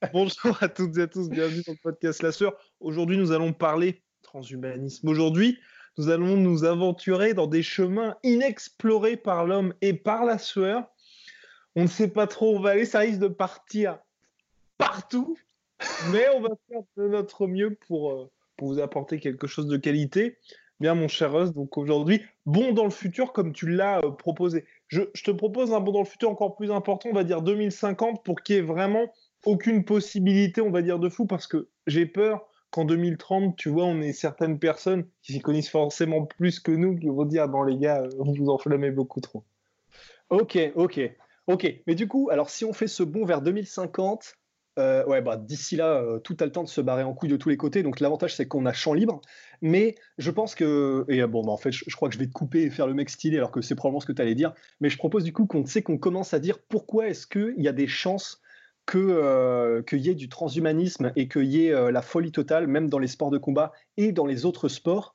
Bonjour à toutes et à tous, bienvenue dans le podcast La Sœur. Aujourd'hui, nous allons parler transhumanisme. Aujourd'hui, nous allons nous aventurer dans des chemins inexplorés par l'homme et par la sueur. On ne sait pas trop où on va aller, ça risque de partir partout, mais on va faire de notre mieux pour, euh, pour vous apporter quelque chose de qualité. Bien, mon cher Russ, donc aujourd'hui, bon dans le futur comme tu l'as euh, proposé. Je, je te propose un bon dans le futur encore plus important, on va dire 2050, pour qu'il y ait vraiment aucune possibilité, on va dire, de fou, parce que j'ai peur qu'en 2030, tu vois, on ait certaines personnes qui s'y connaissent forcément plus que nous qui vont dire non, les gars, vous vous enflammez beaucoup trop. Ok, ok, ok. Mais du coup, alors si on fait ce bond vers 2050, euh, ouais, bah, d'ici là, euh, tout a le temps de se barrer en couille de tous les côtés. Donc l'avantage, c'est qu'on a champ libre. Mais je pense que. Et euh, bon, bah, en fait, je, je, crois que je vais te couper et faire le mec stylé, alors que c'est probablement ce que tu allais dire. Mais je propose du coup qu'on sait qu'on commence à dire pourquoi est-ce qu'il y a des chances que euh, qu'il y ait du transhumanisme et qu'il y ait euh, la folie totale, même dans les sports de combat et dans les autres sports.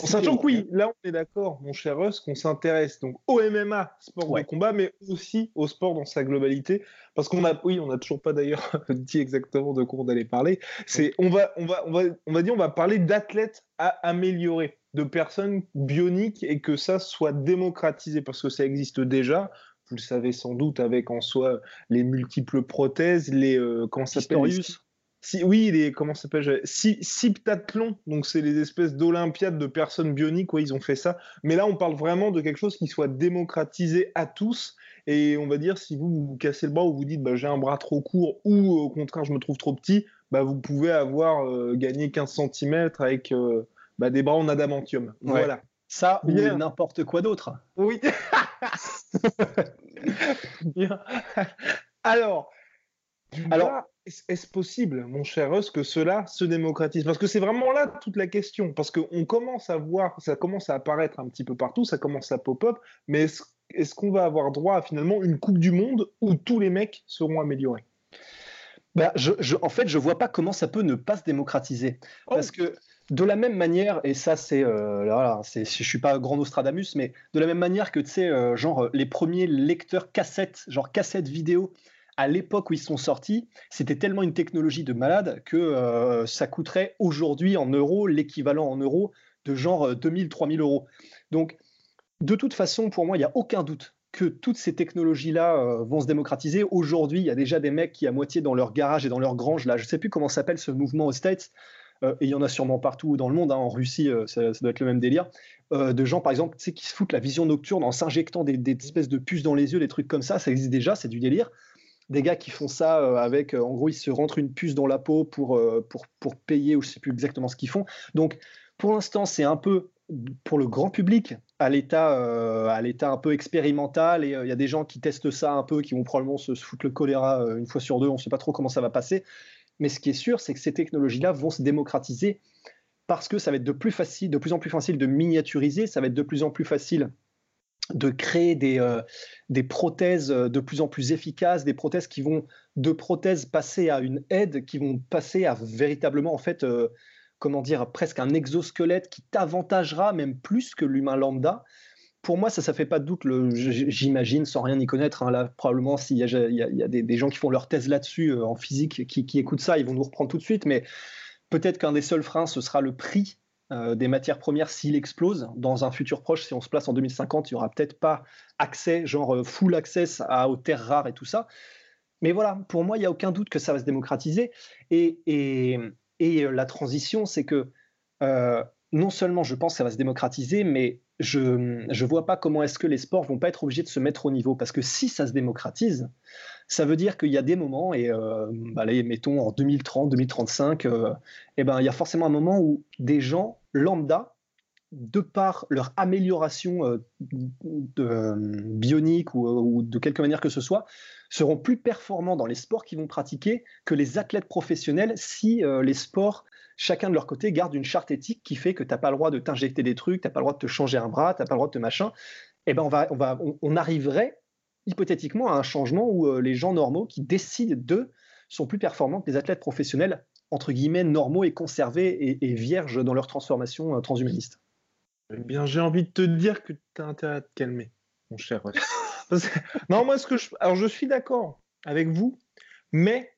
En sachant que oui, là on est d'accord, mon cher Russ, qu'on s'intéresse donc au MMA, sport Ouais. de combat, mais aussi au sport dans sa globalité, parce qu'on a, oui, on n'a toujours pas d'ailleurs dit exactement de quoi on allait parler. C'est, on va, on va, on va, on va dire, on va parler d'athlètes à améliorer, de personnes bioniques et que ça soit démocratisé, parce que ça existe déjà. Vous le savez sans doute avec en soi les multiples prothèses, les euh, comment s'appelle si, oui, les, comment s'appelle si, Ciptathlon, donc c'est les espèces d'olympiades de personnes bioniques, ouais, ils ont fait ça. Mais là, on parle vraiment de quelque chose qui soit démocratisé à tous. Et on va dire, si vous vous cassez le bras ou vous dites bah, j'ai un bras trop court ou au contraire je me trouve trop petit, bah, vous pouvez avoir euh, gagné 15 cm avec euh, bah, des bras en adamantium. Ouais. Voilà. Ça ou n'importe quoi d'autre. Oui. Bien. Alors, Alors- est-ce possible, mon cher Russ, que cela se démocratise? Parce que c'est vraiment là toute la question. Parce qu'on commence à voir, ça commence à apparaître un petit peu partout, ça commence à pop-up, mais est-ce qu'on va avoir droit à finalement une Coupe du Monde où tous les mecs seront améliorés? Bah, je, je- en fait, je vois pas comment ça peut ne pas se démocratiser. Parce que de la même manière, et ça c'est, euh, voilà, c'est, je suis pas grand Nostradamus, mais de la même manière que tu euh, genre euh, les premiers lecteurs cassettes, genre cassettes vidéo, à l'époque où ils sont sortis, c'était tellement une technologie de malade que euh, ça coûterait aujourd'hui en euros l'équivalent en euros de genre 2000, 3000 euros. Donc, de toute façon, pour moi, il n'y a aucun doute que toutes ces technologies-là vont se démocratiser. Aujourd'hui, il y a déjà des mecs qui, à moitié dans leur garage et dans leur grange, là, je ne sais plus comment s'appelle ce mouvement aux States, et il y en a sûrement partout dans le monde, hein, en Russie, euh, ça, doit être le même délire, euh, de gens, par exemple, qui se foutent la vision nocturne en s'injectant des, espèces de puces dans les yeux, des trucs comme ça, ça existe déjà, c'est du délire. Des gars qui font ça euh, avec, euh, en gros, ils se rentrent une puce dans la peau pour, euh, pour, pour payer, ou je ne sais plus exactement ce qu'ils font. Donc, pour l'instant, c'est un peu pour le grand public à l'état euh, un peu expérimental et euh, il y a des gens qui testent ça un peu qui vont probablement se, se foutre le choléra euh, une fois sur deux on ne sait pas trop comment ça va passer mais ce qui est sûr c'est que ces technologies là vont se démocratiser parce que ça va être de plus en plus facile de miniaturiser ça va être de plus en plus facile de créer des, euh, prothèses euh, de plus en plus efficaces, des prothèses qui vont de prothèses passer à une aide, qui vont passer à véritablement en fait euh, comment dire, presque un exosquelette qui t'avantagera même plus que l'humain lambda. Pour moi, ça, ça fait pas de doute, j'imagine, sans rien y connaître. hein, là, probablement, s'il y a, des, gens qui font leur thèse là-dessus euh, en physique, qui, écoutent ça, ils vont nous reprendre tout de suite. Mais peut-être qu'un des seuls freins, ce sera le prix euh, des matières premières s'il explose. Dans un futur proche, si on se place en 2050, il y aura peut-être pas accès, genre euh, full access à, aux terres rares et tout ça. Mais voilà, pour moi, il n'y a aucun doute que ça va se démocratiser. Et, la transition, c'est que non seulement je pense que ça va se démocratiser, mais je ne vois pas comment est-ce que les sports vont pas être obligés de se mettre au niveau. Parce que si ça se démocratise, Ça veut dire qu'il y a des moments, et euh, bah, mettons en 2030, 2035, euh, eh ben, il y a forcément un moment où des gens lambda, de par leur amélioration euh, bionique ou, de quelque manière que ce soit, seront plus performants dans les sports qu'ils vont pratiquer que les athlètes professionnels si les sports chacun de leur côté garde une charte éthique qui fait que tu n'as pas le droit de t'injecter des trucs, tu n'as pas le droit de te changer un bras, tu n'as pas le droit de te machin. Eh ben on, va, on, va, on, arriverait hypothétiquement à un changement où euh, les gens normaux qui décident d'eux sont plus performants que les athlètes professionnels, entre guillemets, normaux et conservés et, vierges dans leur transformation euh, transhumaniste. Eh bien, j'ai envie de te dire que tu as intérêt à te calmer, mon cher. non, moi, ce que je... Alors, je suis d'accord avec vous, mais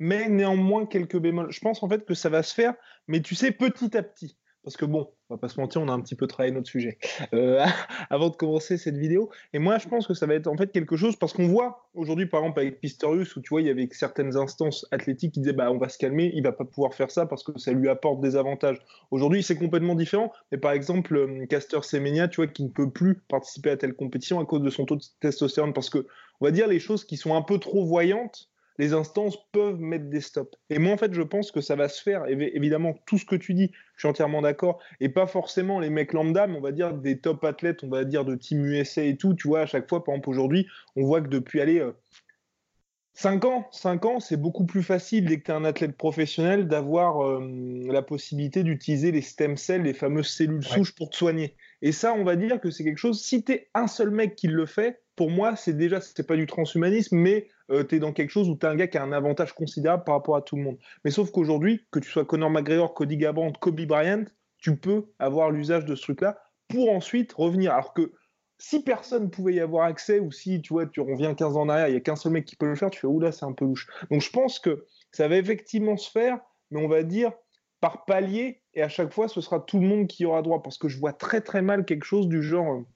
mais néanmoins quelques bémols. Je pense en fait que ça va se faire, mais tu sais, petit à petit. Parce que bon, on va pas se mentir, on a un petit peu travaillé notre sujet euh, avant de commencer cette vidéo. Et moi, je pense que ça va être en fait quelque chose parce qu'on voit aujourd'hui, par exemple, avec Pistorius, où tu vois, il y avait certaines instances athlétiques qui disaient bah on va se calmer, il va pas pouvoir faire ça parce que ça lui apporte des avantages. Aujourd'hui, c'est complètement différent. Mais par exemple, euh, Caster Semenya, tu vois, qui ne peut plus participer à telle compétition à cause de son taux de testostérone, parce que on va dire les choses qui sont un peu trop voyantes les instances peuvent mettre des stops. Et moi, en fait, je pense que ça va se faire. évidemment, tout ce que tu dis, je suis entièrement d'accord. Et pas forcément les mecs lambda, mais on va dire des top athlètes, on va dire de Team USA et tout. Tu vois, à chaque fois, par exemple, aujourd'hui, on voit que depuis aller. 5 euh, ans, 5 ans, c'est beaucoup plus facile dès que tu es un athlète professionnel d'avoir euh, la possibilité d'utiliser les stem cells, les fameuses cellules souches pour te soigner. Et ça, on va dire que c'est quelque chose, si tu es un seul mec qui le fait, pour moi, c'est déjà, c'est pas du transhumanisme, mais euh, tu es dans quelque chose où tu as un gars qui a un avantage considérable par rapport à tout le monde. Mais sauf qu'aujourd'hui, que tu sois Conor McGregor, Cody Garbrandt, Kobe Bryant, tu peux avoir l'usage de ce truc-là pour ensuite revenir. Alors que si personne pouvait y avoir accès, ou si tu vois, tu reviens 15 ans en arrière, il n'y a qu'un seul mec qui peut le faire, tu fais, oula, c'est un peu louche. Donc je pense que ça va effectivement se faire, mais on va dire par palier, et à chaque fois, ce sera tout le monde qui aura droit, parce que je vois très très mal quelque chose du genre. Euh,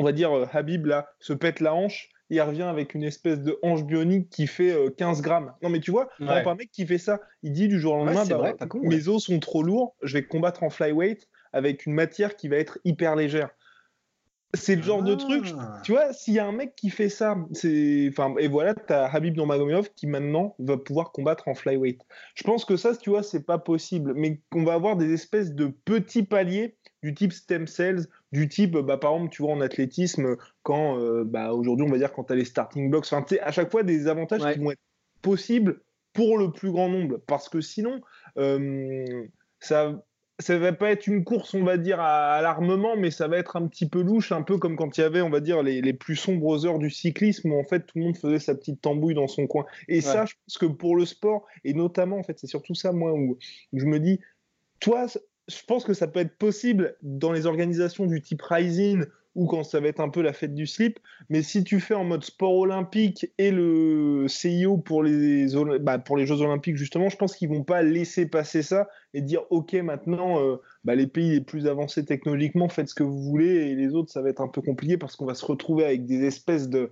on va dire, euh, Habib, là, se pète la hanche, il revient avec une espèce de hanche bionique qui fait 15 euh, grammes. Non, mais tu vois, un mec qui fait ça, il dit du jour au lendemain, bah, mes os sont trop lourds, je vais combattre en flyweight avec une matière qui va être hyper légère. C'est le genre de truc, ah. tu vois, s'il y a un mec qui fait ça, c'est, enfin, et voilà, t'as Habib Nurmagomedov qui maintenant va pouvoir combattre en flyweight. Je pense que ça, tu vois, c'est pas possible, mais qu'on va avoir des espèces de petits paliers du type stem cells, du type, bah, par exemple, tu vois, en athlétisme, quand, euh, bah, aujourd'hui, on va dire, quand tu as les starting blocks, enfin, à chaque fois des avantages qui vont être possibles pour le plus grand nombre, parce que sinon, euh, ça ça va pas être une course, on va dire, à, l'armement, mais ça va être un petit peu louche, un peu comme quand il y avait, on va dire, les, plus sombres heures du cyclisme, où en fait tout le monde faisait sa petite tambouille dans son coin. Et ça, je pense que pour le sport, et notamment, en fait, c'est surtout ça, moi, où je me dis, toi, je pense que ça peut être possible dans les organisations du type Rising ou quand ça va être un peu la fête du slip. Mais si tu fais en mode sport olympique et le CIO pour les, bah, pour les Jeux olympiques, justement, je pense qu'ils vont pas laisser passer ça et dire OK, maintenant, euh, bah, les pays les plus avancés technologiquement, faites ce que vous voulez et les autres, ça va être un peu compliqué parce qu'on va se retrouver avec des espèces de,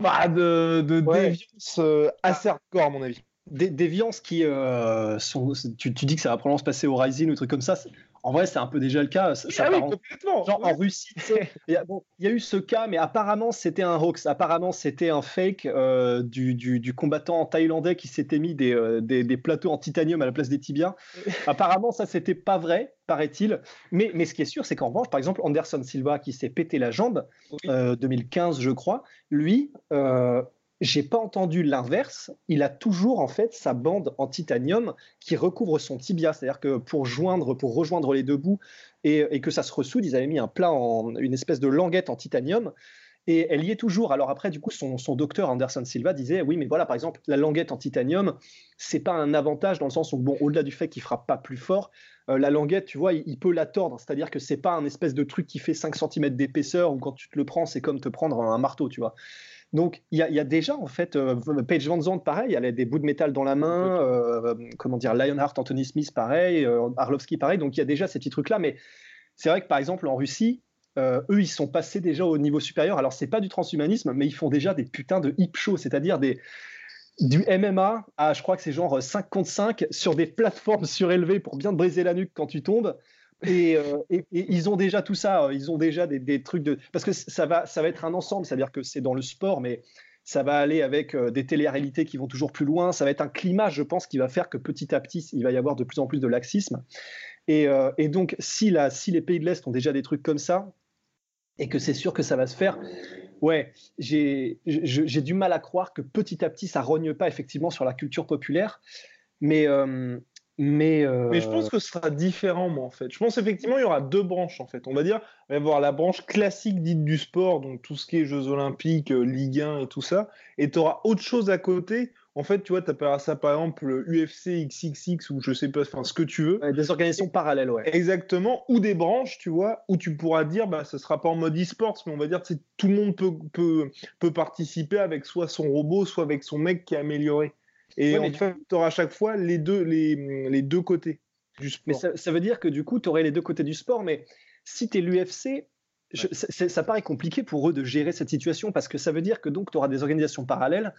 bah, de, de déviance euh, assez hardcore, à mon avis des déviances qui euh, sont. Tu, dis que ça va probablement se passer au Rising ou trucs comme ça. En vrai, c'est un peu déjà le cas. Ça, ah oui, complètement. Genre en Russie, il y, a eu ce cas, mais apparemment c'était un hoax. Apparemment c'était un fake euh, du, du, combattant thaïlandais qui s'était mis des, euh, des, des, plateaux en titanium à la place des tibias. apparemment ça c'était pas vrai, paraît-il. Mais, mais ce qui est sûr, c'est qu'en revanche, par exemple, Anderson Silva qui s'est pété la jambe, 2015 je crois, lui, j'ai pas entendu l'inverse. Il a toujours en fait sa bande en titanium qui recouvre son tibia. C'est-à-dire que pour joindre, pour rejoindre les deux bouts et, que ça se ressoude, ils avaient mis un plat en une espèce de languette en titanium. Et elle y est toujours. Alors après, du coup, son, docteur Anderson Silva disait, oui, mais voilà, par exemple, la languette en titanium, c'est pas un avantage dans le sens où, bon, au-delà du fait qu'il frappe pas plus fort, euh, la languette, tu vois, il, peut la tordre. C'est-à-dire que c'est pas un espèce de truc qui fait 5 cm d'épaisseur où quand tu te le prends, c'est comme te prendre un marteau, tu vois. Donc il y, a déjà en fait euh, Page Van Zandt pareil, elle a des bouts de métal dans la main, euh, comment dire Lionheart, Anthony Smith pareil, euh, Arlovski pareil. Donc il y a déjà ces petits trucs là, mais c'est vrai que par exemple en Russie, eux ils sont passés déjà au niveau supérieur. Alors c'est pas du transhumanisme, mais ils font déjà des putains de hip shows, c'est-à-dire des du MMA à je crois que c'est genre 5 contre 5 sur des plateformes surélevées pour bien te briser la nuque quand tu tombes. Euh, et, ils ont déjà tout ça, euh, ils ont déjà des, trucs de. Parce que ça va, ça va être un ensemble, c'est-à-dire que c'est dans le sport, mais ça va aller avec euh, des télé-réalités qui vont toujours plus loin, ça va être un climat, je pense, qui va faire que petit à petit, il va y avoir de plus en plus de laxisme. Et, donc, si, les pays de l'Est ont déjà des trucs comme ça, et que c'est sûr que ça va se faire, ouais, j'ai du mal à croire que petit à petit, ça rogne pas effectivement sur la culture populaire. Mais, mais, mais, je pense que ce sera différent, moi, en fait. Je pense effectivement il y aura deux branches, en fait. On va dire, il va y avoir la branche classique dite du sport, donc tout ce qui est Jeux Olympiques, euh, Ligue 1 et tout ça. Et tu auras autre chose à côté. En fait, tu vois, tu appelleras ça par exemple UFC XXX ou je sais pas, enfin ce que tu veux. des organisations parallèles, ouais. Exactement. Ou des branches, tu vois, où tu pourras dire, bah, ce sera pas en mode e-sports, mais on va dire que tout le monde peut, peut, peut participer avec soit son robot, soit avec son mec qui est amélioré. Et en fait, tu auras à chaque fois les deux, les, les deux côtés du sport. Mais ça, veut dire que du coup, tu aurais les deux côtés du sport, mais si tu es l'UFC, ça, paraît compliqué pour eux de gérer cette situation parce que ça veut dire que donc tu auras des organisations parallèles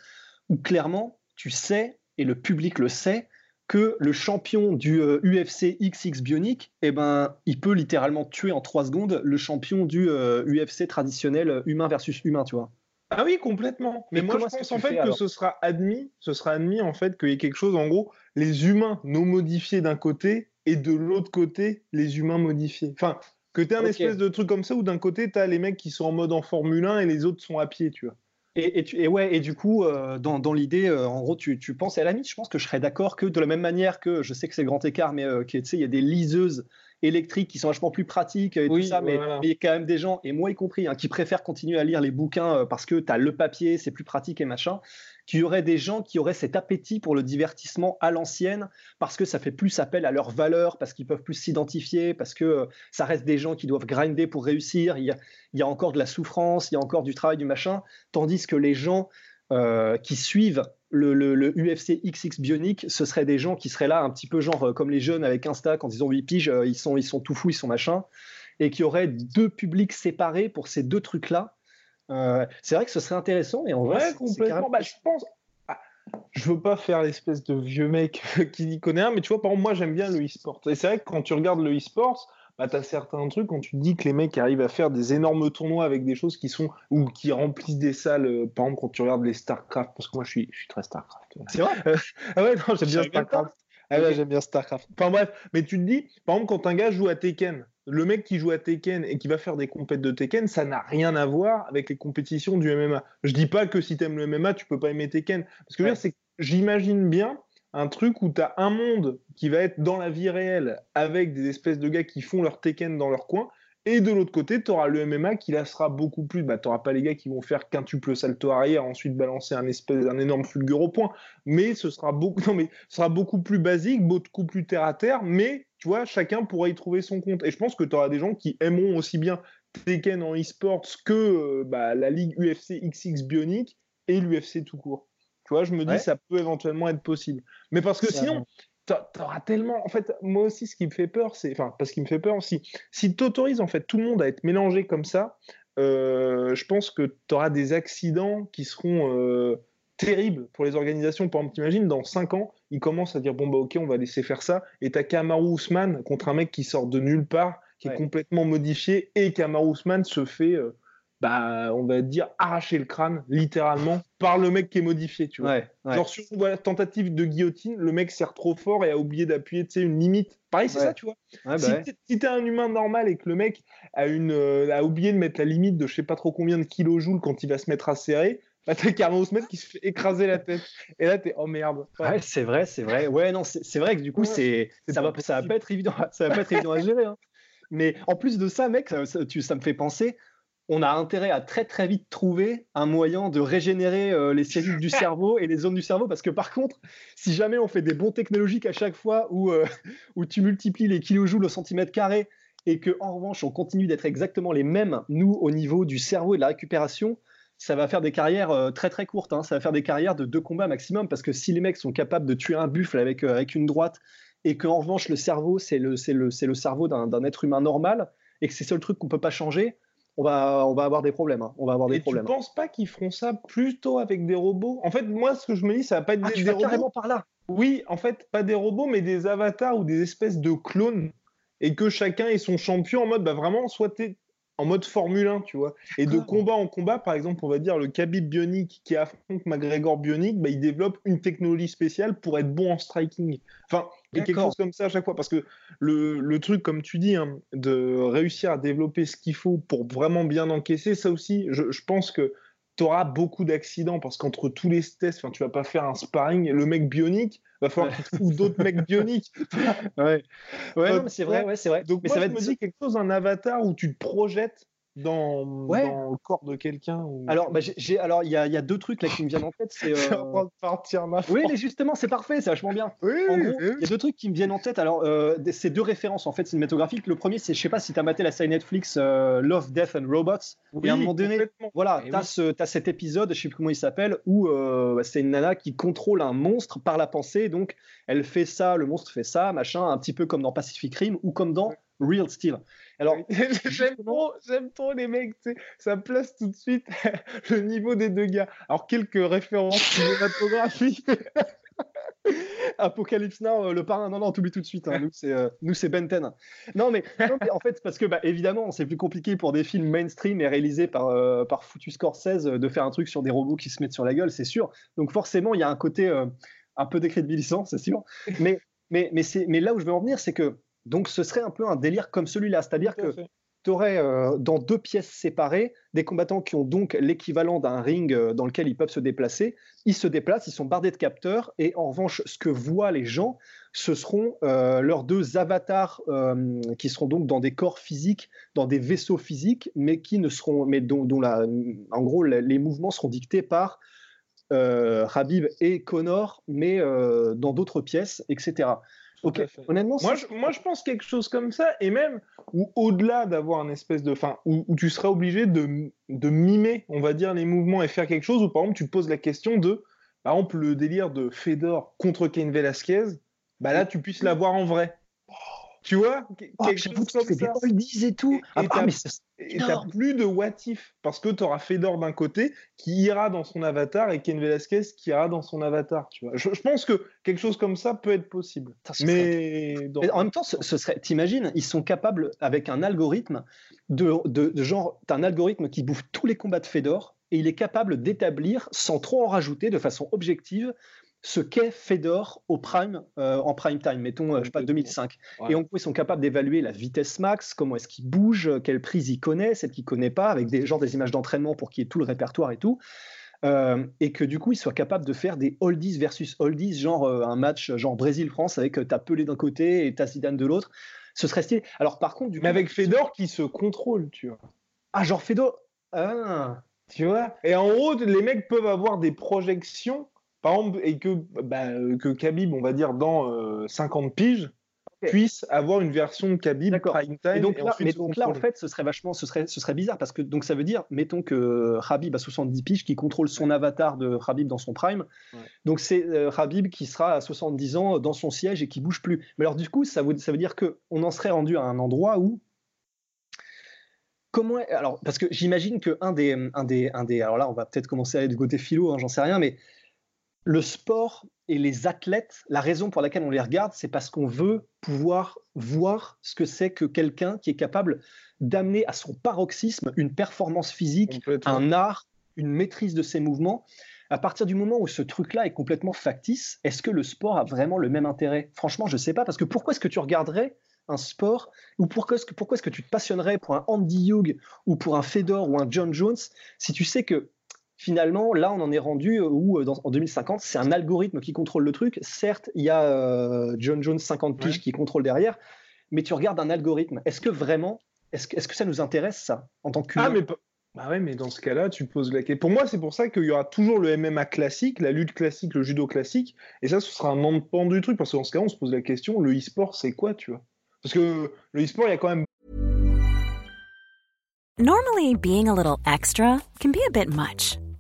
où clairement tu sais et le public le sait que le champion du UFC euh, XX Bionic, eh ben, il peut littéralement tuer en trois secondes le champion du UFC euh, traditionnel euh, humain versus humain, tu vois. Ah oui, complètement. Mais, moi, je pense en fait que ce sera admis, ce sera admis en fait qu'il y ait quelque chose, en gros, les humains non modifiés d'un côté et de l'autre côté, les humains modifiés. Enfin, que tu un espèce de truc comme ça où d'un côté, tu as les mecs qui sont en mode en Formule 1 et les autres sont à pied, tu vois. Et, et, ouais, et du coup, euh, dans, dans l'idée, euh, en gros, tu, tu penses, à la limite, je pense que je serais d'accord que de la même manière que, je sais que c'est grand écart, mais euh, sais, il y a des liseuses électriques qui sont vachement plus pratiques et tout ça, mais, il y a quand même des gens, et moi y compris, hein, qui préfèrent continuer à lire les bouquins euh, parce que tu as le papier, c'est plus pratique et machin, qu'il y aurait des gens qui auraient cet appétit pour le divertissement à l'ancienne parce que ça fait plus appel à leurs valeurs, parce qu'ils peuvent plus s'identifier, parce que euh, ça reste des gens qui doivent grinder pour réussir, il y, a, il y a encore de la souffrance, il y a encore du travail, du machin, tandis que les gens euh, qui suivent le, le, UFC XX Bionic, ce seraient des gens qui seraient là un petit peu genre euh, comme les jeunes avec Insta quand ils ont 8 piges, euh, ils sont, ils sont tout fous, ils sont machin, et qui auraient deux publics séparés pour ces deux trucs-là. c'est vrai que ce serait intéressant, et en vrai, complètement. Bah, je pense. Ah, je veux pas faire l'espèce de vieux mec qui n'y connaît rien, mais tu vois, par exemple, moi j'aime bien le e-sport. Et c'est vrai que quand tu regardes le e-sport, bah, tu as certains trucs quand tu dis que les mecs arrivent à faire des énormes tournois avec des choses qui sont ou qui remplissent des salles, euh, par exemple quand tu regardes les StarCraft, parce que moi je suis, je suis très StarCraft. C'est vrai euh, Ah ouais, non, j'aime bien StarCraft. Ah ouais, j'aime bien StarCraft. Enfin bref, mais tu te dis, par exemple, quand un gars joue à Tekken, le mec qui joue à Tekken et qui va faire des compètes de Tekken, ça n'a rien à voir avec les compétitions du MMA. Je dis pas que si tu aimes le MMA, tu peux pas aimer Tekken. Parce que c'est j'imagine bien un truc où tu as un monde qui va être dans la vie réelle avec des espèces de gars qui font leur Tekken dans leur coin. Et de l'autre côté, tu auras le MMA qui là sera beaucoup plus. Bah, tu n'auras pas les gars qui vont faire quintuple salto arrière, ensuite balancer un espèce un énorme fulgure au point. Mais ce sera beaucoup, non, mais sera beaucoup plus basique, beaucoup plus terre à terre. Mais tu vois, chacun pourra y trouver son compte. Et je pense que tu auras des gens qui aimeront aussi bien Tekken en e-sports que euh, bah, la ligue UFC XX Bionic et l'UFC tout court. Tu vois, je me dis, ça peut éventuellement être possible. Mais parce que sinon, tu auras tellement. En fait, moi aussi, ce qui me fait peur, c'est. Enfin, parce qu'il me fait peur aussi. Si tu autorises en fait tout le monde à être mélangé comme ça, euh, je pense que tu auras des accidents qui seront euh, terribles pour les organisations. Par exemple, t'imagines, dans 5 ans, ils commencent à dire bon, bah, ok, on va laisser faire ça. Et t'as Kamaru Usman contre un mec qui sort de nulle part, qui est complètement modifié, et Kamaru Usman se fait. Euh, bah, on va dire arracher le crâne littéralement par le mec qui est modifié, tu vois. Genre sur une tentative de guillotine, le mec serre trop fort et a oublié d'appuyer, tu sais, une limite. Pareil, c'est ça, tu vois. Bah si t'es un humain normal et que le mec a une euh, a oublié de mettre la limite de je sais pas trop combien de kilojoules quand il va se mettre à serrer, bah t'as Carlos Smith qui se fait écraser la tête. Et là t'es oh merde. Ouais, c'est vrai, c'est vrai. Ouais, non, c'est vrai que du coup c'est ça va ça va pas être évident, ça va pas être évident à gérer. Hein. Mais en plus de ça, mec, ça, tu, ça me fait penser on a intérêt à très très vite trouver un moyen de régénérer euh, les cellules du cerveau et les zones du cerveau parce que par contre, si jamais on fait des bons technologiques à chaque fois où, euh, où tu multiplies les kilojoules au centimètre carré et que en revanche on continue d'être exactement les mêmes nous au niveau du cerveau et de la récupération, ça va faire des carrières euh, très très courtes. Hein. Ça va faire des carrières de deux combats maximum parce que si les mecs sont capables de tuer un buffle avec, avec une droite et qu'en revanche le cerveau c'est le, le, le cerveau d'un être humain normal et que c'est le seul truc qu'on peut pas changer on va, on va avoir des problèmes. Hein. On va avoir des Et problèmes. Tu penses pas qu'ils feront ça plutôt avec des robots? En fait, moi, ce que je me dis, ça va pas être ah, des, tu robots. carrément par là. Oui, en fait, pas des robots, mais des avatars ou des espèces de clones, et que chacun ait son champion en mode, bah vraiment, soit en mode Formule 1, tu vois. Et de combat en combat, par exemple, on va dire le Khabib Bionic qui affronte McGregor Bionic, bah, il développe une technologie spéciale pour être bon en striking. Enfin, et quelque chose comme ça à chaque fois. Parce que le, le truc, comme tu dis, hein, de réussir à développer ce qu'il faut pour vraiment bien encaisser, ça aussi, je, je pense que tu auras beaucoup d'accidents parce qu'entre tous les tests, tu vas pas faire un sparring. Le mec bionique, va falloir qu'il trouve d'autres mecs bioniques. ouais, ouais c'est vrai, ouais, c'est vrai. Donc, mais ça va être... me dis quelque chose, un avatar où tu te projettes dans, dans le corps de quelqu'un Alors, bah, j'ai, alors il y a, y a, deux trucs là qui me viennent en tête. C'est euh... partir Oui, mais justement, c'est parfait, c'est vachement bien. Oui, en gros, il y a deux trucs qui me viennent en tête. Alors, euh, c'est deux références en fait cinématographiques. Le premier, c'est, je sais pas si tu as maté la série Netflix euh, Love, Death and Robots. Oui, et à un moment donné, voilà, tu as, oui. cet épisode, je sais plus comment il s'appelle, où euh, c'est une nana qui contrôle un monstre par la pensée. Donc, elle fait ça, le monstre fait ça, machin, un petit peu comme dans Pacific Rim ou comme dans Real Steel. Alors, j'aime trop, j'aime trop les mecs, ça place tout de suite le niveau des deux gars. Alors, quelques références cinématographiques. Apocalypse Now, le parrain, non, non, t'oublies tout de suite. Hein. Nous, c'est euh, Benten. Non, mais, non, mais en fait, parce que, bah, évidemment, c'est plus compliqué pour des films mainstream et réalisés par, euh, par Foutu Scorsese de faire un truc sur des robots qui se mettent sur la gueule, c'est sûr. Donc, forcément, il y a un côté euh, un peu décrédibilisant, c'est sûr. Mais, mais, mais, mais là où je veux en venir, c'est que donc ce serait un peu un délire comme celui-là, c'est-à-dire que tu aurais euh, dans deux pièces séparées des combattants qui ont donc l'équivalent d'un ring euh, dans lequel ils peuvent se déplacer. Ils se déplacent, ils sont bardés de capteurs et en revanche, ce que voient les gens, ce seront euh, leurs deux avatars qui seront donc dans des corps physiques, dans des vaisseaux physiques, mais qui ne seront, mais dont, dont la, en gros les mouvements seront dictés par Habib et Connor, mais dans d'autres pièces, etc. Ok, honnêtement, moi je, moi je pense quelque chose comme ça, et même où au-delà d'avoir une espèce de fin, où, où, tu serais obligé de, de, mimer, on va dire, les mouvements et faire quelque chose, où par exemple tu poses la question de, par exemple, le délire de Fedor contre Cain Velasquez, bah là tu puisses l'avoir en vrai. Tu vois oh, quelque chose comme ça. des oldies et tout. Et ah, t'as plus de what if parce que tu auras Fedor d'un côté qui ira dans son avatar et Ken Velasquez qui ira dans son avatar. Tu vois. Je, je pense que quelque chose comme ça peut être possible. Ça, mais, dans... mais, en même temps, ce, ce serait. T'imagines, ils sont capables avec un algorithme de, de, de genre, t'as un algorithme qui bouffe tous les combats de Fedor et il est capable d'établir sans trop en rajouter de façon objective ce qu'est Fedor au prime, euh, en prime time, mettons, euh, je sais pas, 2005. Ouais. Et en gros, ils sont capables d'évaluer la vitesse max, comment est-ce qu'il bouge, quelle prise il connaît, celle qu'il connaît pas, avec des des images d'entraînement pour qu'il y ait tout le répertoire et tout. Euh, et que du coup, ils soient capables de faire des oldies versus oldies, genre euh, un match genre Brésil-France avec euh, t'as Pelé d'un côté et t'as Zidane de l'autre. Ce serait stylé. Alors par contre, du Mais coup, avec Fedor qui se contrôle, tu vois. Ah, genre Fedor. Ah. Tu vois Et en haut, les mecs peuvent avoir des projections par exemple, et que, bah, que Khabib, on va dire, dans euh, 50 piges, okay. puisse avoir une version de Khabib prime time. Et donc, et là, mais donc là, en fait, ce serait vachement, ce serait, ce serait bizarre parce que donc ça veut dire, mettons que Khabib a 70 piges, qui contrôle son avatar de Khabib dans son prime. Ouais. Donc c'est euh, Khabib qui sera à 70 ans dans son siège et qui bouge plus. Mais alors du coup, ça veut, ça veut dire que on en serait rendu à un endroit où comment alors parce que j'imagine que un des, un des, un des, alors là, on va peut-être commencer à aller du côté philo, hein, j'en sais rien, mais le sport et les athlètes, la raison pour laquelle on les regarde, c'est parce qu'on veut pouvoir voir ce que c'est que quelqu'un qui est capable d'amener à son paroxysme une performance physique, un art, une maîtrise de ses mouvements. À partir du moment où ce truc-là est complètement factice, est-ce que le sport a vraiment le même intérêt? Franchement, je ne sais pas, parce que pourquoi est-ce que tu regarderais un sport ou pourquoi est-ce que, pourquoi est-ce que tu te passionnerais pour un Andy Hugh ou pour un Fedor ou un John Jones si tu sais que finalement, là, on en est rendu où, dans, en 2050, c'est un algorithme qui contrôle le truc. Certes, il y a euh, John Jones 50 piges ouais. qui contrôle derrière, mais tu regardes un algorithme. Est-ce que vraiment, est-ce que, est -ce que ça nous intéresse, ça, en tant que Ah, mais bah ouais, mais dans ce cas-là, tu poses la question. Pour moi, c'est pour ça qu'il y aura toujours le MMA classique, la lutte classique, le judo classique, et ça, ce sera un pan du truc, parce que dans ce cas, on se pose la question, le e-sport, c'est quoi, tu vois? Parce que le e-sport, il y a quand même. Normally, being a little extra can be a bit much.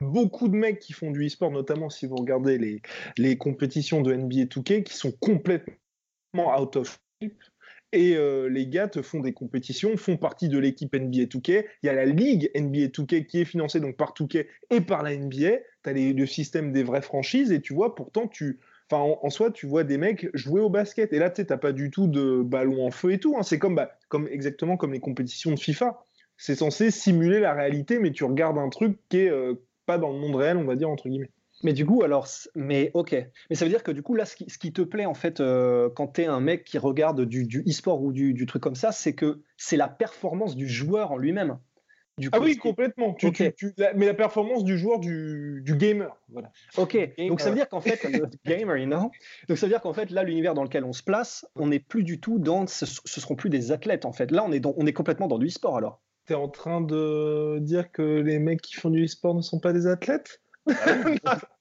Beaucoup de mecs qui font du e-sport, notamment si vous regardez les, les compétitions de NBA 2K, qui sont complètement out of shape. Et euh, les gars te font des compétitions, font partie de l'équipe NBA 2K. Il y a la ligue NBA 2K qui est financée donc par 2K et par la NBA. Tu as le système des vraies franchises et tu vois, pourtant, tu, en, soi, tu vois des mecs jouer au basket. Et là, tu t'as pas du tout de ballon en feu et tout. Hein. C'est bah, comme, exactement comme les compétitions de FIFA. C'est censé simuler la réalité, mais tu regardes un truc qui est euh, pas dans le monde réel, on va dire, entre guillemets. Mais du coup, alors, mais ok. Mais ça veut dire que du coup, là, ce qui, ce qui te plaît, en fait, euh, quand tu es un mec qui regarde du, du e-sport ou du, du, truc comme ça, c'est que c'est la performance du joueur en lui-même. ah oui, complètement. Tu, tu, mais la performance du joueur, du, du gamer. Voilà. Ok. Donc ça veut dire qu'en fait, gamer, you know Donc ça veut dire qu'en fait, là, l'univers dans lequel on se place, on n'est plus du tout dans. Ce, ce seront plus des athlètes, en fait. Là, on est, dans, on est complètement dans du e-sport alors. Tu es en train de dire que les mecs qui font du e-sport ne sont pas des athlètes?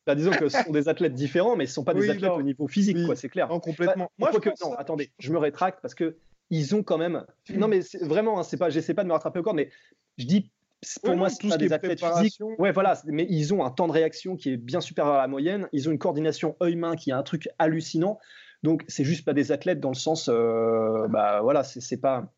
Bah, disons que ce sont des athlètes différents, mais ce ne sont pas des athlètes au niveau physique, quoi, c'est clair. Non, complètement. Bah, moi, je non, attendez, je me rétracte parce que ils ont quand même. Non, mais vraiment, hein, c'est pas, j'essaie pas de me rattraper encore, mais je dis, pour moi, c'est pas des athlètes physiques. Ouais, voilà, mais ils ont un temps de réaction qui est bien supérieur à la moyenne. Ils ont une coordination œil-main qui est un truc hallucinant. Donc, c'est juste pas des athlètes dans le sens, euh, bah voilà, c'est pas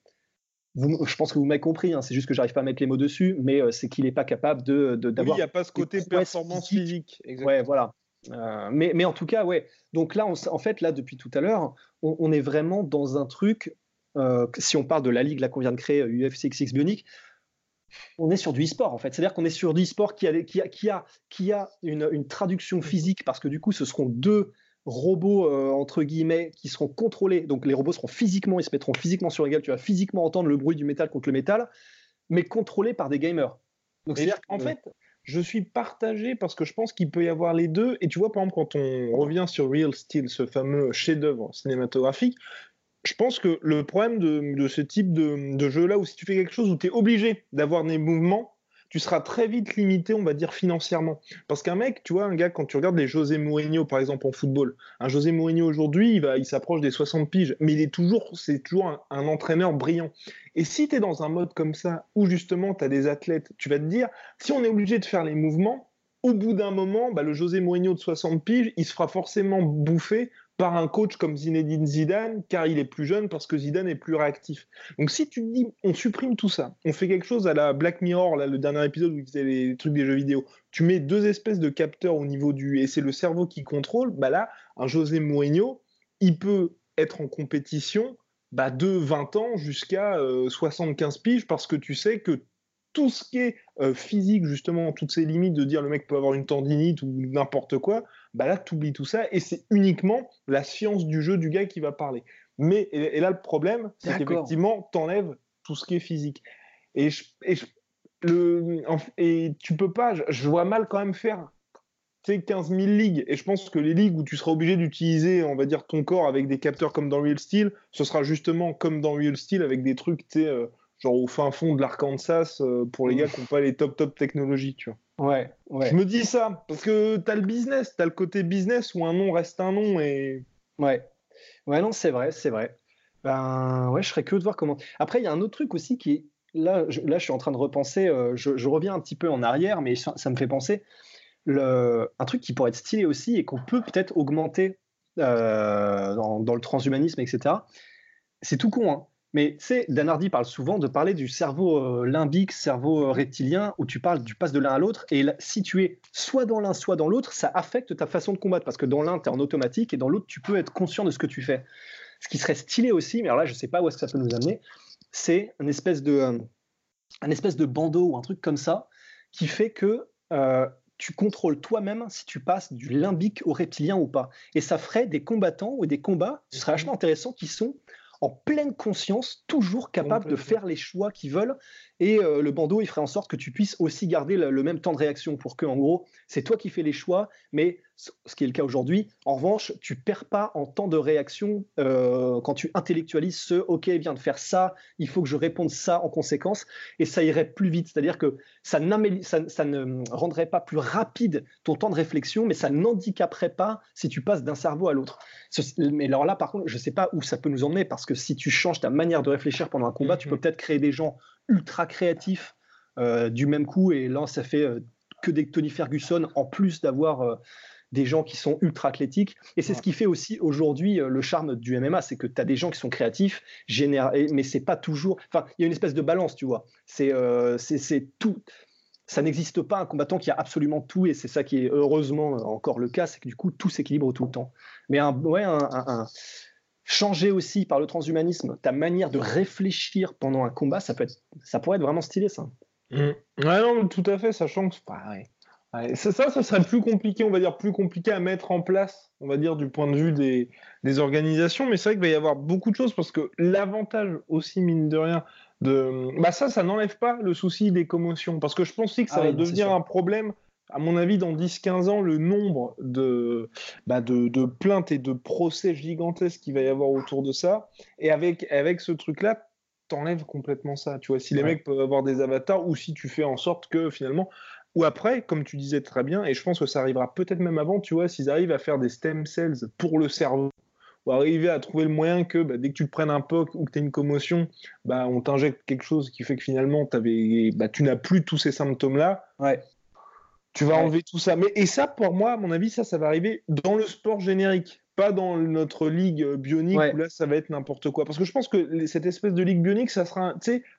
je pense que vous m'avez compris, hein, c'est juste que j'arrive pas à mettre les mots dessus, mais euh, c'est qu'il n'est pas capable de d'avoir. oui, il n'y a pas ce côté performance physique. Ouais, voilà. Euh, mais, mais en tout cas, ouais. Donc là, en fait, là, depuis tout à l'heure, on, est vraiment dans un truc. Euh, si on parle de la ligue là qu'on vient de créer, UFC XX Bionic, on est sur du e-sport en fait. C'est-à-dire qu'on est sur du e-sport qui a, qui a, qui a, qui a une, une, traduction physique parce que du coup, ce seront deux robots euh, entre guillemets qui seront contrôlés. Donc les robots seront physiquement, ils se mettront physiquement sur égal. Tu vas physiquement entendre le bruit du métal contre le métal, mais contrôlés par des gamers. Donc c'est en fait, je suis partagé parce que je pense qu'il peut y avoir les deux. Et tu vois, par exemple, quand on revient sur Real Steel, ce fameux chef-d'œuvre cinématographique, je pense que le problème de, ce type de, de jeu-là, où si tu fais quelque chose où tu es obligé d'avoir des mouvements, tu seras très vite limité, on va dire, financièrement. Parce qu'un mec, tu vois, un gars, quand tu regardes les José Mourinho, par exemple, en football, un José Mourinho aujourd'hui, il, va, il s'approche des 60 piges, mais il est toujours, c'est toujours un, entraîneur brillant. Et si tu es dans un mode comme ça, où justement tu as des athlètes, tu vas te dire, si on est obligé de faire les mouvements, au bout d'un moment, bah, le José Mourinho de 60 piges, il se fera forcément bouffer par un coach comme Zinedine Zidane, car il est plus jeune, parce que Zidane est plus réactif. Donc si tu dis, on supprime tout ça, on fait quelque chose à la Black Mirror, là, le dernier épisode où il faisait les trucs des jeux vidéo, tu mets deux espèces de capteurs au niveau du... et c'est le cerveau qui contrôle, bah là, un José Mourinho, il peut être en compétition bah, de 20 ans jusqu'à 75 euh, piges, parce que tu sais que tout ce qui est euh, physique, justement, toutes ces limites de dire le mec peut avoir une tendinite ou n'importe quoi, bah là, tu oublies tout ça et c'est uniquement la science du jeu du gars qui va parler. Mais, et, là, le problème, c'est qu'effectivement, t'enlèves tout ce qui est physique. Et, et, le, et tu peux pas, je, vois mal quand même faire 15 000 ligues. Et je pense que les ligues où tu seras obligé d'utiliser, on va dire, ton corps avec des capteurs comme dans Real Steel, ce sera justement comme dans Real Steel avec des trucs, tu sais, euh, genre au fin fond de l'Arkansas euh, pour les gars qui n'ont pas les top top technologies, tu vois. Ouais, ouais. Je me dis ça parce que tu as le business, tu as le côté business où un nom reste un nom et. Ouais, ouais, non, c'est vrai, c'est vrai. Ben ouais, je serais que de voir comment. Après, il y a un autre truc aussi qui est là, je, là, je suis en train de repenser. Euh, je, reviens un petit peu en arrière, mais ça, me fait penser le, un truc qui pourrait être stylé aussi et qu'on peut peut-être augmenter euh, dans, dans, le transhumanisme, etc. C'est tout con, hein. Mais tu sais, Dan Hardy parle souvent de parler du cerveau euh, limbique, cerveau euh, reptilien, où tu parles, du passe de l'un à l'autre. Et si tu es soit dans l'un, soit dans l'autre, ça affecte ta façon de combattre. Parce que dans l'un, tu es en automatique, et dans l'autre, tu peux être conscient de ce que tu fais. Ce qui serait stylé aussi, mais alors là, je ne sais pas où est-ce que ça peut nous amener, c'est un espèce de, euh, un espèce de bandeau ou un truc comme ça, qui fait que tu contrôles toi-même si tu passes du limbique au reptilien ou pas. Et ça ferait des combattants ou des combats, ce serait vachement intéressant, qui sont en pleine conscience, toujours capables de faire les choix qu'ils veulent. Et euh, le bandeau, il ferait en sorte que tu puisses aussi garder le, même temps de réaction pour que, en gros, c'est toi qui fais les choix, mais ce qui est le cas aujourd'hui. En revanche, tu perds pas en temps de réaction euh, quand tu intellectualises ce OK, il vient de faire ça, il faut que je réponde ça en conséquence, et ça irait plus vite. C'est-à-dire que ça, ça, ça, ne rendrait pas plus rapide ton temps de réflexion, mais ça n'handicaperait pas si tu passes d'un cerveau à l'autre. Mais alors là, par contre, je ne sais pas où ça peut nous emmener, parce que si tu changes ta manière de réfléchir pendant un combat, tu peux mm-hmm. peut-être créer des gens ultra créatifs euh, du même coup, et là, ça fait euh, que des Tony Ferguson, en plus d'avoir des gens qui sont ultra athlétiques. Et c'est ce qui fait aussi aujourd'hui euh, le charme du MMA, c'est que tu as des gens qui sont créatifs, mais c'est pas toujours. Enfin, il y a une espèce de balance, tu vois. C'est euh, tout. Ça n'existe pas un combattant qui a absolument tout, et c'est ça qui est heureusement encore le cas, c'est que du coup tout s'équilibre tout le temps. Mais un, ouais, un, changer aussi par le transhumanisme ta manière de réfléchir pendant un combat, ça peut être, ça pourrait être vraiment stylé, ça. Mmh. Ouais, non, tout à fait, sachant que ça, ça, serait plus compliqué, on va dire, plus compliqué à mettre en place, on va dire, du point de vue des, des organisations. Mais c'est vrai qu'il va y avoir beaucoup de choses parce que l'avantage aussi, mine de rien, de. Bah, ça, ça n'enlève pas le souci des commotions. Parce que je pense aussi que ça ah va devenir un problème. À mon avis, dans 10-15 ans, le nombre de, bah de, de, plaintes et de procès gigantesques qu'il va y avoir autour de ça, et avec, avec ce truc-là, t'enlèves complètement ça. Tu vois, si les mecs peuvent avoir des avatars, ou si tu fais en sorte que finalement, ou après, comme tu disais très bien, et je pense que ça arrivera peut-être même avant, tu vois, s'ils arrivent à faire des stem cells pour le cerveau, ou arriver à trouver le moyen que bah, dès que tu te prennes un POC ou que tu as une commotion, bah, on t'injecte quelque chose qui fait que finalement bah, tu n'as plus tous ces symptômes-là. Ouais. Tu vas enlever tout ça. Mais, et ça, pour moi, à mon avis, ça, ça va arriver dans le sport générique, pas dans notre ligue bionique où là, ça va être n'importe quoi. Parce que je pense que cette espèce de ligue bionique, ça sera,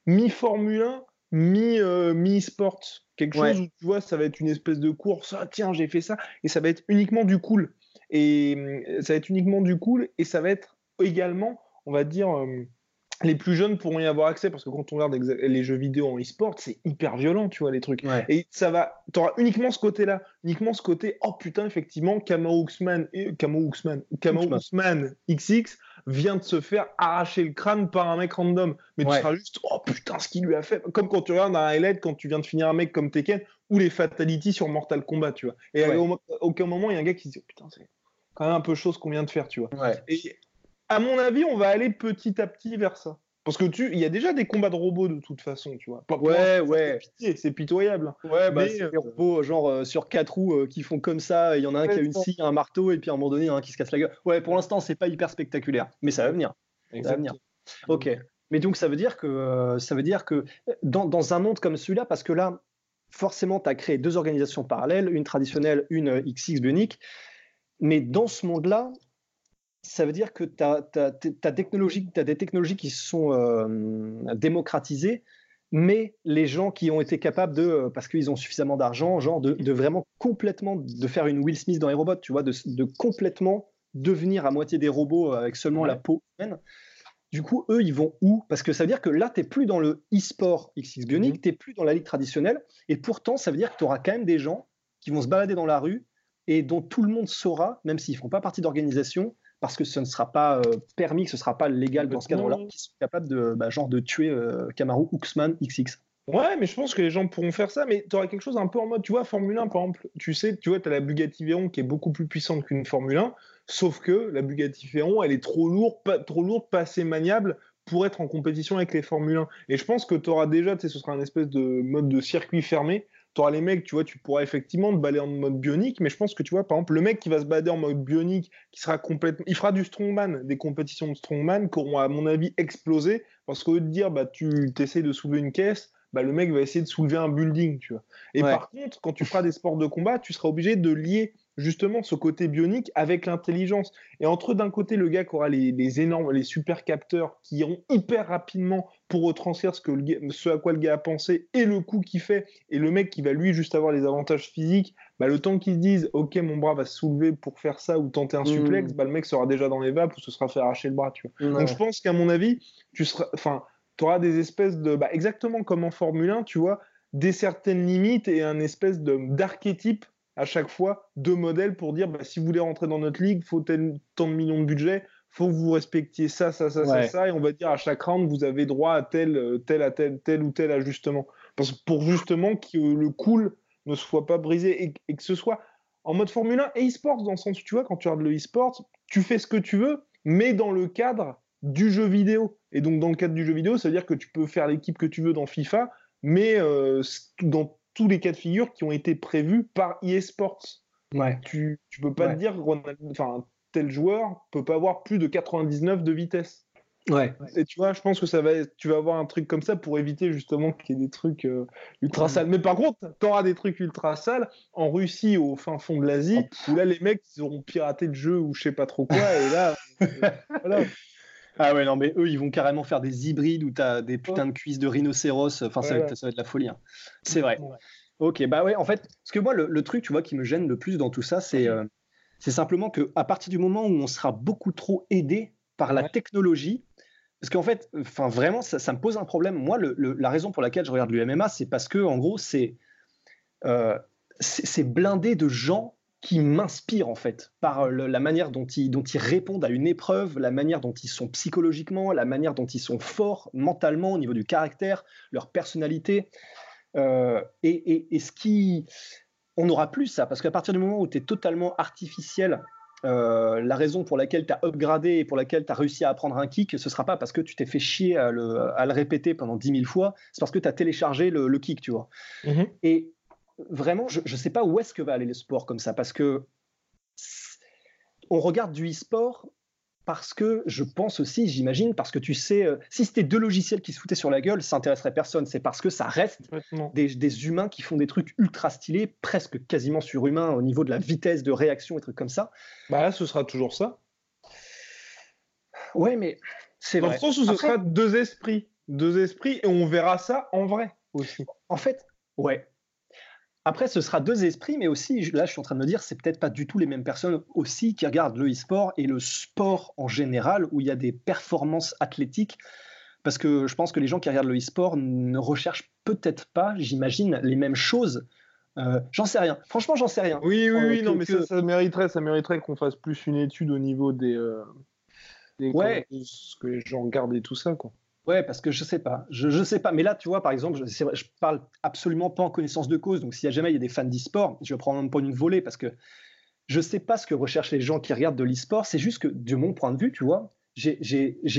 mi-Formule 1, mi-sport. Quelque chose où tu vois, ça va être une espèce de course. Ah, tiens, j'ai fait ça. Et ça va être uniquement du cool. Et euh, ça va être uniquement du cool. Et ça va être également, on va dire, euh, les plus jeunes pourront y avoir accès parce que quand on regarde les jeux vidéo en e-sport, c'est hyper violent, tu vois, les trucs. Et ça va, tu auras uniquement ce côté-là, uniquement ce côté, oh putain, effectivement, Kamo Uxman, Kamo Uxman, Uxman XX vient de se faire arracher le crâne par un mec random. Mais tu seras juste, oh putain, ce qu'il lui a fait. Comme quand tu regardes un highlight, quand tu viens de finir un mec comme Tekken, ou les fatalities sur Mortal Kombat, tu vois. Et à aucun moment, il y a un gars qui se dit, oh, putain, c'est quand même un peu chose qu'on vient de faire, tu vois. Et à mon avis, on va aller petit à petit vers ça. Parce que tu, il y a déjà des combats de robots de toute façon, tu vois. ouais, ouais. C'est pitoyable. Ouais, bah, c'est des euh, robots genre euh, sur quatre roues euh, qui font comme ça. Il y en a un qui a une scie, un marteau, et puis à un moment donné, un qui se casse la gueule. Ouais, pour l'instant, c'est pas hyper spectaculaire, mais ça va venir. Ça va venir. Ok. Mais donc ça veut dire que ça veut dire que dans, dans un monde comme celui-là, parce que là, forcément, tu as créé deux organisations parallèles, une traditionnelle, une XX bionique. Mais dans ce monde-là, ça veut dire que tu as, as, des technologies qui sont euh, démocratisées, mais les gens qui ont été capables de, euh, parce qu'ils ont suffisamment d'argent, genre de, vraiment complètement de faire une Will Smith dans les robots, tu vois, de, complètement devenir à moitié des robots avec seulement la peau humaine. Du coup, eux, ils vont où? Parce que ça veut dire que là, tu n'es plus dans le e-sport XX Bionic, mhm. tu n'es plus dans la ligue traditionnelle, et pourtant, ça veut dire que tu auras quand même des gens qui vont se balader dans la rue et dont tout le monde saura, même s'ils ne font pas partie d'organisation, parce que ce ne sera pas euh, permis, ce ne sera pas légal dans ce cadre-là, qui sont capables de, bah, genre de tuer euh, Kamaru Uxman XX. Ouais, mais je pense que les gens pourront faire ça, mais tu auras quelque chose un peu en mode, tu vois, Formule 1, par exemple, tu sais, tu vois, tu as la Bugatti Veyron qui est beaucoup plus puissante qu'une Formule 1, sauf que la Bugatti Veyron, elle est trop lourde, pas, trop lourde, pas assez maniable pour être en compétition avec les Formule 1. Et je pense que tu auras déjà, tu sais, ce sera un espèce de mode de circuit fermé tu auras les mecs, tu vois, tu pourras effectivement te balader en mode bionique, mais je pense que tu vois, par exemple, le mec qui va se balader en mode bionique, qui sera complètement. Il fera du strongman, des compétitions de strongman qui auront, à mon avis, explosé, parce qu'au lieu de dire, bah, tu essaies de soulever une caisse, bah, le mec va essayer de soulever un building, tu vois. Et par contre, quand tu feras des sports de combat, tu seras obligé de lier justement ce côté bionique avec l'intelligence. Et entre d'un côté le gars qui aura les, énormes, les super capteurs qui iront hyper rapidement pour retranscrire ce, que ce à quoi le gars a pensé et le coup qu'il fait, et le mec qui va lui juste avoir les avantages physiques, bah, le temps qu'il se dise ok mon bras va se soulever pour faire ça ou tenter un suplex, mmh. bah, le mec sera déjà dans les vapes ou se sera fait arracher le bras. Tu vois. Donc je pense qu'à mon avis, tu seras, enfin, auras des espèces de, bah, exactement comme en Formule 1, tu vois, des certaines limites et un espèce d'archétype à chaque fois deux modèles pour dire bah, si vous voulez rentrer dans notre ligue, faut tant de millions de budget, faut que vous respectiez ça, ça, ça, ça, ça, et on va dire à chaque round, vous avez droit à tel, tel, à tel, tel ou tel ajustement. Parce, pour justement que le cool ne soit pas brisé et, et que ce soit en mode Formule 1 et e-sport, dans le sens où tu vois, quand tu regardes le e-sport, tu fais ce que tu veux, mais dans le cadre du jeu vidéo. Et donc, dans le cadre du jeu vidéo, ça veut dire que tu peux faire l'équipe que tu veux dans FIFA, mais euh, dans tous les cas de figure qui ont été prévus par eSports. Ouais. Tu, tu peux pas te dire, enfin, tel joueur peut pas avoir plus de 99 de vitesse. Ouais. Et tu vois, je pense que ça va, tu vas avoir un truc comme ça pour éviter justement qu'il y ait des trucs euh, ultra sales. Mais par contre, tu auras des trucs ultra sales en Russie, au fin fond de l'Asie, où là, les mecs, ils auront piraté le jeu ou je sais pas trop quoi. et là, voilà. Ah ouais, non, mais eux, ils vont carrément faire des hybrides où tu as des putains de cuisses de rhinocéros. Enfin, ça, va être, ça va être la folie. hein. C'est vrai. Ok, bah ouais, en fait, parce que moi, le, le truc, tu vois, qui me gêne le plus dans tout ça, c'est euh, c'est simplement que à partir du moment où on sera beaucoup trop aidé par la Ouais. technologie, parce qu'en fait, enfin vraiment, ça, ça me pose un problème. Moi, le- le- la raison pour laquelle je regarde le MMA, c'est parce que, en gros, c'est euh, c'est blindé de gens qui m'inspirent en fait par le- la manière dont ils, dont ils répondent à une épreuve, la manière dont ils sont psychologiquement, la manière dont ils sont forts mentalement au niveau du caractère, leur personnalité. Euh, et, et- et ce qui. On n'aura plus ça, parce qu'à partir du moment où tu es totalement artificiel, euh, la raison pour laquelle tu as upgradé et pour laquelle tu as réussi à apprendre un kick, ce sera pas parce que tu t'es fait chier à le, à le répéter pendant 10 000 fois, c'est parce que tu as téléchargé le, le kick, tu vois. Mhm. Et vraiment, je ne sais pas où est-ce que va aller le sport comme ça, parce que on regarde du e-sport parce que je pense aussi, j'imagine, parce que tu sais, euh, si c'était deux logiciels qui se foutaient sur la gueule, ça intéresserait personne. C'est parce que ça reste des, des humains qui font des trucs ultra stylés, presque quasiment surhumains au niveau de la vitesse de réaction et trucs comme ça. Bah là, ce sera toujours ça. Ouais, mais c'est Dans vrai. le sens où ce Après- sera deux esprits. Deux esprits, et on verra ça en vrai aussi. En fait, ouais. Après, ce sera deux esprits, mais aussi, là, je suis en train de me dire, c'est peut-être pas du tout les mêmes personnes aussi qui regardent le e-sport et le sport en général, où il y a des performances athlétiques. Parce que je pense que les gens qui regardent le e-sport ne recherchent peut-être pas, j'imagine, les mêmes choses. Euh, j'en sais rien. Franchement, j'en sais rien. Oui, oui, Euh, oui, que- non, mais que- ça, ça mériterait, ça mériterait qu'on fasse plus une étude au niveau des, euh, des Ouais. ce que les gens regardent et tout ça, quoi. Ouais, parce que je sais pas. Je, je sais pas. Mais là, tu vois, par exemple, je, je parle absolument pas en connaissance de cause. Donc, s'il y a jamais il y a des fans d'e-sport, je vais prendre point une volée parce que je sais pas ce que recherchent les gens qui regardent de l'e-sport. C'est juste que, de mon point de vue, tu vois, j'ai-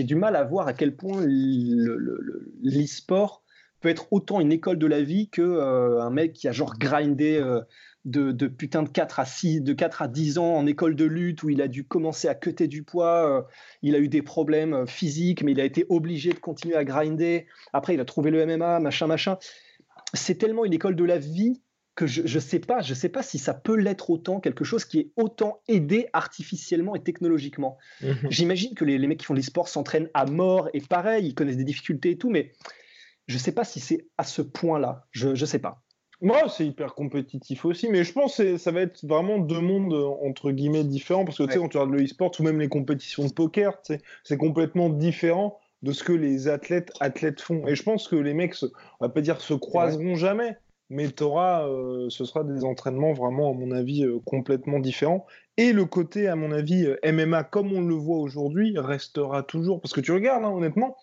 du mal à voir à quel point le- le- le- l'e-sport peut être autant une école de la vie que euh, un mec qui a genre grindé euh, de, de putain de 4 à 6, de 4 à 10 ans en école de lutte où il a dû commencer à cutter du poids. euh, il a eu des problèmes euh, physiques, mais il a été obligé de continuer à grinder. Après, il a trouvé le MMA, machin, machin. C'est tellement une école de la vie que je ne sais pas, je sais pas si ça peut l'être autant, quelque chose qui est autant aidé artificiellement et technologiquement. J'imagine que les, les mecs qui font des sports s'entraînent à mort et pareil, ils connaissent des difficultés et tout, mais je sais pas si c'est à ce point-là. Je ne sais pas. Moi, c'est hyper compétitif aussi, mais je pense que ça va être vraiment deux mondes entre guillemets différents parce que tu sais, quand tu regardes le e-sport ou même les compétitions de poker, c'est complètement différent de ce que les athlètes athlètes font. Et je pense que les mecs, on va pas dire se croiseront jamais, mais t'auras, euh, ce sera des entraînements vraiment, à mon avis, euh, complètement différents. Et le côté, à mon avis, euh, MMA, comme on le voit aujourd'hui, restera toujours. Parce que tu regardes, hein, honnêtement,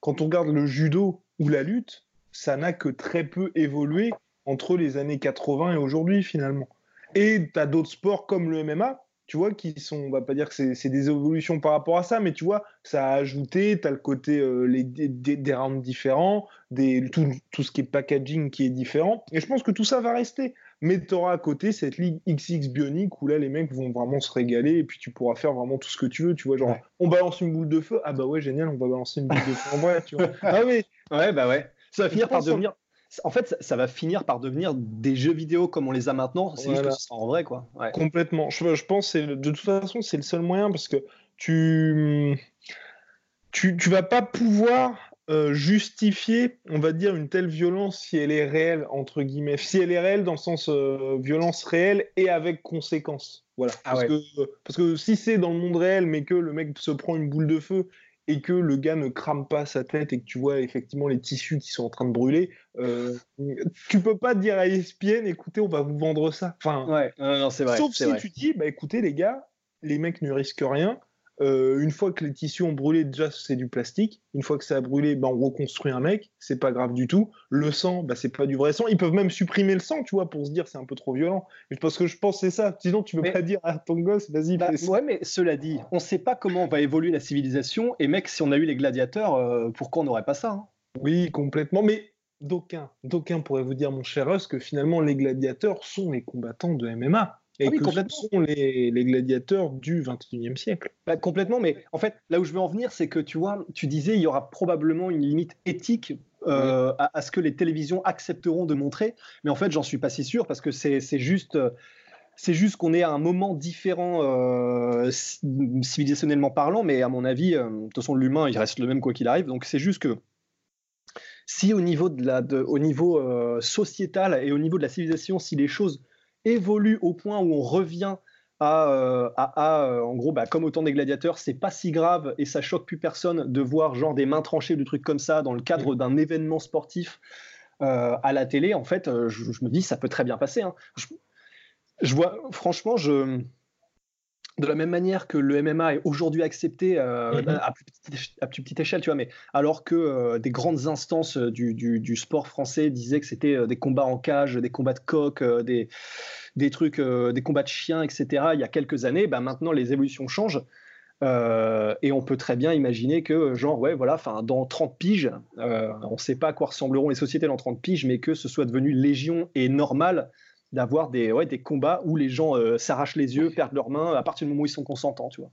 quand on regarde le judo ou la lutte, ça n'a que très peu évolué entre les années 80 et aujourd'hui, finalement. Et tu as d'autres sports comme le MMA, tu vois, qui sont, on va pas dire que c'est des évolutions par rapport à ça, mais tu vois, ça a ajouté, tu as le côté euh, les, des, des- rounds différents, des, tout, tout ce qui est packaging qui est différent. Et je pense que tout ça va rester. Mais tu auras à côté cette ligue XX Bionic où là, les mecs vont vraiment se régaler et puis tu pourras faire vraiment tout ce que tu veux. Tu vois, genre, Ouais. on balance une boule de feu. Ah bah ouais, génial, on va balancer une boule de feu en vrai, tu vois. Ah oui, Ouais, bah ouais. Ça va finir par devenir. En fait, ça, va finir par devenir des jeux vidéo comme on les a maintenant. C'est juste Voilà. que ce sera en vrai, quoi. Ouais. Complètement. Je, je pense que de toute façon, c'est le seul moyen parce que tu, tu, tu vas pas pouvoir euh, justifier, on va dire, une telle violence si elle est réelle, entre guillemets. Si elle est réelle dans le sens euh, violence réelle et avec conséquences. Voilà. Ah parce, ouais. que, parce que si c'est dans le monde réel, mais que le mec se prend une boule de feu et que le gars ne crame pas sa tête et que tu vois effectivement les tissus qui sont en train de brûler, euh, tu peux pas dire à ESPN, écoutez, on va vous vendre ça. Enfin, Ouais, non, non, vrai. Sauf si vrai. tu dis, bah écoutez les gars, les mecs ne risquent rien, euh, une fois que les tissus ont brûlé, déjà c'est du plastique. Une fois que ça a brûlé, ben, on reconstruit un mec, c'est pas grave du tout. Le sang, ben, c'est pas du vrai sang. Ils peuvent même supprimer le sang, tu vois, pour se dire c'est un peu trop violent. Parce que je pense c'est ça. Sinon, tu peux pas dire à ton gosse, vas-y, bah. Ouais, mais cela dit, on sait pas comment va évoluer la civilisation. Et mec, si on a eu les gladiateurs, euh, pourquoi on n'aurait pas ça hein? Oui, complètement. Mais d'aucuns, d'aucuns pourraient vous dire, mon cher Russ, que finalement les gladiateurs sont les combattants de MMA. Et Ah oui, que complètement. ce sont les, les gladiateurs du 21e siècle. Bah, complètement, mais en fait, là où je veux en venir, c'est que tu vois, tu disais, il y aura probablement une limite éthique euh, à, à ce que les télévisions accepteront de montrer, mais en fait, j'en suis pas si sûr parce que c'est juste. euh, C'est juste qu'on est à un moment différent euh, ci- civilisationnellement parlant, mais à mon avis, euh, de toute façon, l'humain, il reste le même quoi qu'il arrive. Donc c'est juste que si au niveau, de la, de- au niveau euh, sociétal et au niveau de la civilisation, si les choses évoluent au point où on revient à, euh, à- à, euh, en gros, bah, comme au temps des gladiateurs, c'est pas si grave et ça choque plus personne de voir genre des mains tranchées ou des trucs comme ça dans le cadre d'un événement sportif euh, à la télé. En fait, je, je me dis ça peut très bien passer. hein. Je, je vois, franchement, je de la même manière que le MMA est aujourd'hui accepté euh, Mhm. à, plus petite, éche- à plus petite échelle, tu vois, mais alors que euh, des grandes instances euh, du, du- du sport français disaient que c'était euh, des combats en cage, des combats de coq, des, des trucs, des combats de chiens, etc. Il y a quelques années, bah, maintenant les évolutions changent. Et on peut très bien imaginer que, genre, ouais, voilà, dans 30 piges, on ne sait pas à quoi ressembleront les sociétés dans 30 piges, mais que ce soit devenu légion et normal d'avoir des, ouais, des combats où les gens euh, s'arrachent les yeux, perdent leurs mains à partir du moment où ils sont consentants, tu vois.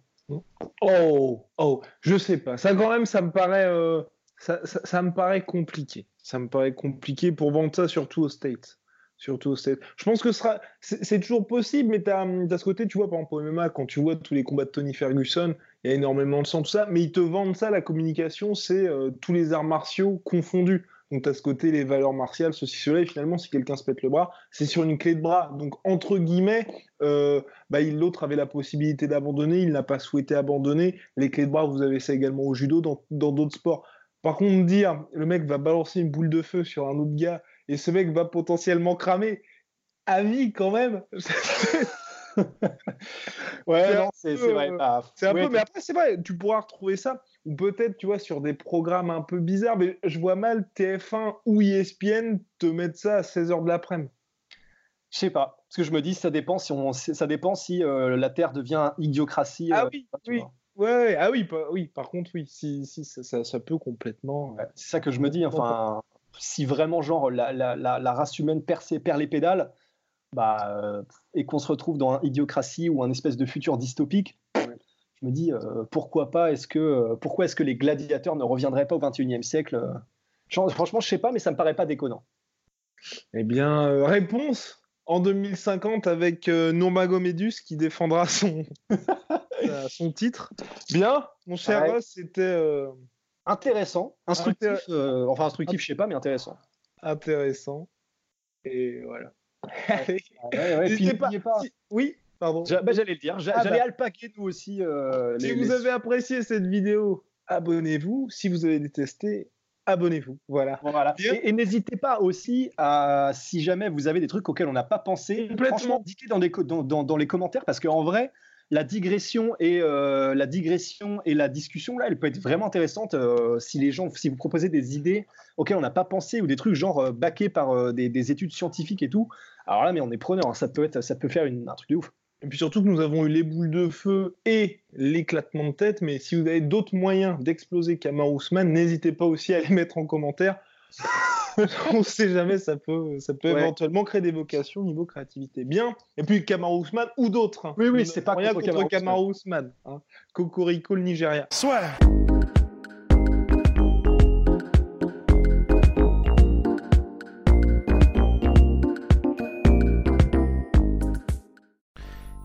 Oh, oh, je sais pas. Ça, quand même, ça me paraît, euh, ça, ça- me paraît compliqué. Ça me paraît compliqué pour vendre ça, surtout aux States. Surtout aux States. Je pense que sera, c'est toujours possible, mais tu as, ce côté, tu vois, par exemple, au MMA, quand tu vois tous les combats de Tony Ferguson, il y a énormément de sang, tout ça, mais ils te vendent ça, la communication, c'est euh, tous les arts martiaux confondus. Donc, tu as ce côté, les valeurs martiales, ceci, cela, et finalement, si quelqu'un se pète le bras, c'est sur une clé de bras. Donc, entre guillemets, euh, bah, l'autre avait la possibilité d'abandonner, il n'a pas souhaité abandonner. Les clés de bras, vous avez ça également au judo, dans dans d'autres sports. Par contre, dire le mec va balancer une boule de feu sur un autre gars et ce mec va potentiellement cramer, à vie quand même. Ouais, non, c'est vrai. euh, Bah, C'est un ouais, peu, mais après, c'est vrai, tu pourras retrouver ça, ou peut-être, tu vois, sur des programmes un peu bizarres, mais je vois mal TF1 ou ESPN te mettre ça à 16h de l'après-midi. Je sais pas, parce que je me dis, ça dépend si, on, ça dépend si euh, la Terre devient idiocratie. Ah euh, oui, oui. Ouais, ah oui, oui, par contre, oui, si, si ça, ça- ça peut complètement. Ouais, c'est ça que je me dis. Enfin, si vraiment genre la, la, la, la race humaine perd, ses- perd les pédales, bah, euh, et qu'on se retrouve dans un idiocratie ou un espèce de futur dystopique, je me dis euh, pourquoi pas Est-ce que euh, pourquoi est-ce que les gladiateurs ne reviendraient pas au 21e siècle Franchement, je sais pas, mais ça me paraît pas déconnant. Eh bien, réponse en 2050 avec euh, qui défendra son, titre. Bien, mon cher Ouais. C'était Intéressant, instructif. Enfin, instructif, je sais pas, mais intéressant. intéressant. Et voilà. Allez, Ouais, ouais, puis n'hésitez pas. n'oubliez pas. si- Oui, pardon. Bah, J'allais le dire, Ah, j'allais bah. alpaguer nous aussi. euh, Si les- vous les- avez apprécié cette vidéo, abonnez-vous. Si vous avez détesté, abonnez-vous. Voilà. Et, et n'hésitez pas aussi à, si jamais vous avez des trucs auxquels on n'a pas pensé, Complètement. franchement, dites-les dans, co- dans, dans- dans les commentaires parce qu'en vrai, la digression et euh, la digression et la discussion là, elle peut être vraiment intéressante euh, si les gens, si vous proposez des idées auxquelles on n'a pas pensé ou des trucs genre euh, backés par euh, des, des études scientifiques et tout. Alors là, mais on est preneur, hein, ça peut être, ça peut faire une- un truc de ouf. Et puis surtout que nous avons eu les boules de feu et l'éclatement de tête. Mais si vous avez d'autres moyens d'exploser Kamar Ousmane, n'hésitez pas aussi à les mettre en commentaire. On sait jamais, ça peut, ça peut Ouais. éventuellement créer des vocations niveau créativité. Bien. Et puis Kamar Ousmane ou d'autres. hein. Oui, oui, c'est pas rien contre contre Kamar Ousmane. hein. Cocorico le Nigeria.